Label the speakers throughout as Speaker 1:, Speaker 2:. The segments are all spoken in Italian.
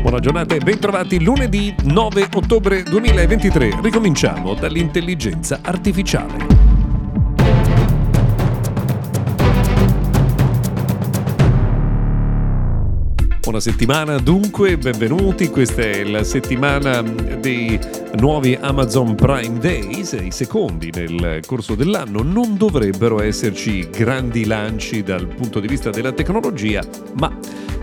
Speaker 1: Buona giornata e bentrovati lunedì 9 ottobre 2023. Ricominciamo dall'intelligenza artificiale. Buona settimana dunque, benvenuti, questa è la settimana dei nuovi Amazon Prime Days, i secondi nel corso dell'anno. Non dovrebbero esserci grandi lanci dal punto di vista della tecnologia, ma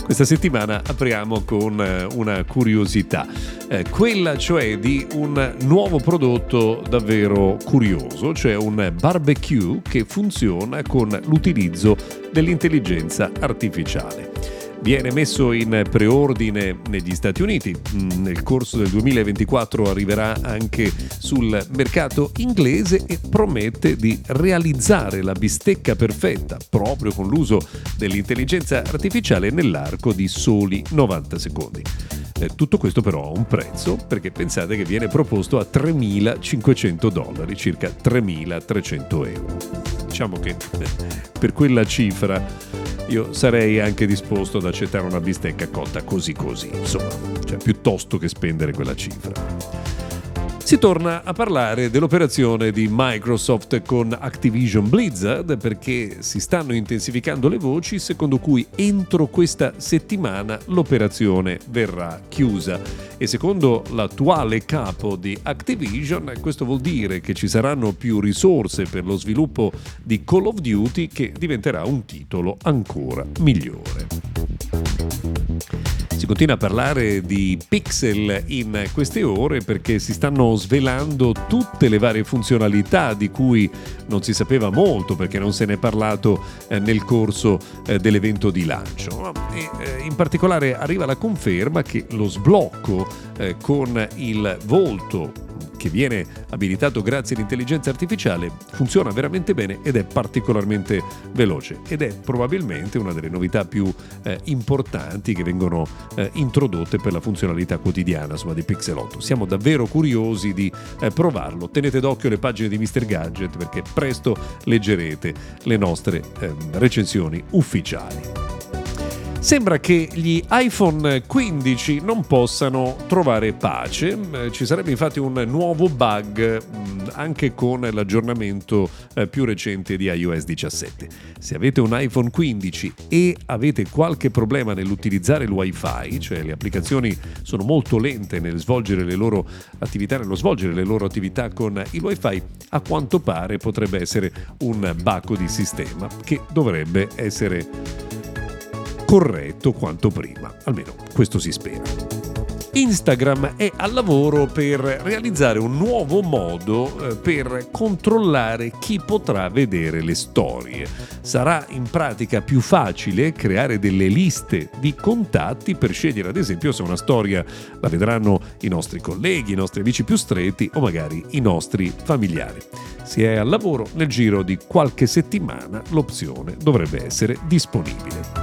Speaker 1: questa settimana apriamo con eh, una curiosità, eh, quella cioè di un nuovo prodotto davvero curioso, cioè un barbecue che funziona con l'utilizzo dell'intelligenza artificiale viene messo in preordine negli Stati Uniti. Mm, nel corso del 2024 arriverà anche sul mercato inglese e promette di realizzare la bistecca perfetta proprio con l'uso dell'intelligenza artificiale nell'arco di soli 90 secondi. Eh, tutto questo però ha un prezzo perché pensate che viene proposto a 3.500 dollari, circa 3.300 euro. Diciamo che eh, per quella cifra io sarei anche disposto ad accettare una bistecca cotta così così, insomma, cioè piuttosto che spendere quella cifra. Si torna a parlare dell'operazione di Microsoft con Activision Blizzard perché si stanno intensificando le voci secondo cui entro questa settimana l'operazione verrà chiusa e secondo l'attuale capo di Activision questo vuol dire che ci saranno più risorse per lo sviluppo di Call of Duty che diventerà un titolo ancora migliore. Si continua a parlare di pixel in queste ore perché si stanno svelando tutte le varie funzionalità di cui non si sapeva molto perché non se ne è parlato eh, nel corso eh, dell'evento di lancio. Eh, in particolare arriva la conferma che lo sblocco con il volto che viene abilitato grazie all'intelligenza artificiale funziona veramente bene ed è particolarmente veloce ed è probabilmente una delle novità più eh, importanti che vengono eh, introdotte per la funzionalità quotidiana insomma, di Pixel 8. Siamo davvero curiosi di eh, provarlo. Tenete d'occhio le pagine di Mr. Gadget perché presto leggerete le nostre ehm, recensioni ufficiali. Sembra che gli iPhone 15 non possano trovare pace, mm, ci sarebbe infatti un nuovo bug mm, anche con l'aggiornamento eh, più recente di iOS 17. Se avete un iPhone 15 e avete qualche problema nell'utilizzare il WiFi, cioè le applicazioni sono molto lente nel svolgere le loro attività, nello svolgere le loro attività con il WiFi, a quanto pare potrebbe essere un bacco di sistema che dovrebbe essere corretto quanto prima, almeno questo si spera. Instagram è al lavoro per realizzare un nuovo modo eh, per controllare chi potrà vedere le storie. Sarà in pratica più facile creare delle liste di contatti per scegliere ad esempio se una storia la vedranno i nostri colleghi, i nostri amici più stretti o magari i nostri familiari. Si è al lavoro, nel giro di qualche settimana l'opzione dovrebbe essere disponibile.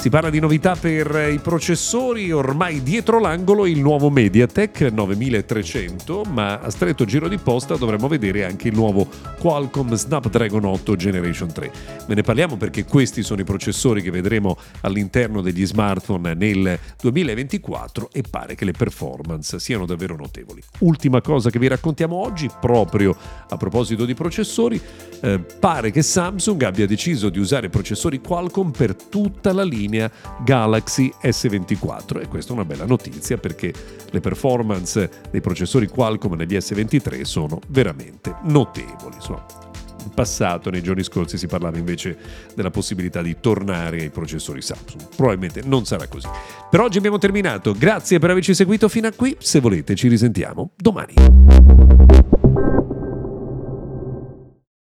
Speaker 1: Si parla di novità per i processori, ormai dietro l'angolo il nuovo MediaTek 9300, ma a stretto giro di posta dovremmo vedere anche il nuovo Qualcomm Snapdragon 8 Generation 3. Ve ne parliamo perché questi sono i processori che vedremo all'interno degli smartphone nel 2024 e pare che le performance siano davvero notevoli. Ultima cosa che vi raccontiamo oggi, proprio a proposito di processori, eh, pare che Samsung abbia deciso di usare processori Qualcomm per tutta la linea linea Galaxy S24 e questa è una bella notizia perché le performance dei processori Qualcomm negli S23 sono veramente notevoli. Insomma, in passato, nei giorni scorsi, si parlava invece della possibilità di tornare ai processori Samsung. Probabilmente non sarà così. Per oggi abbiamo terminato. Grazie per averci seguito fino a qui. Se volete, ci risentiamo domani.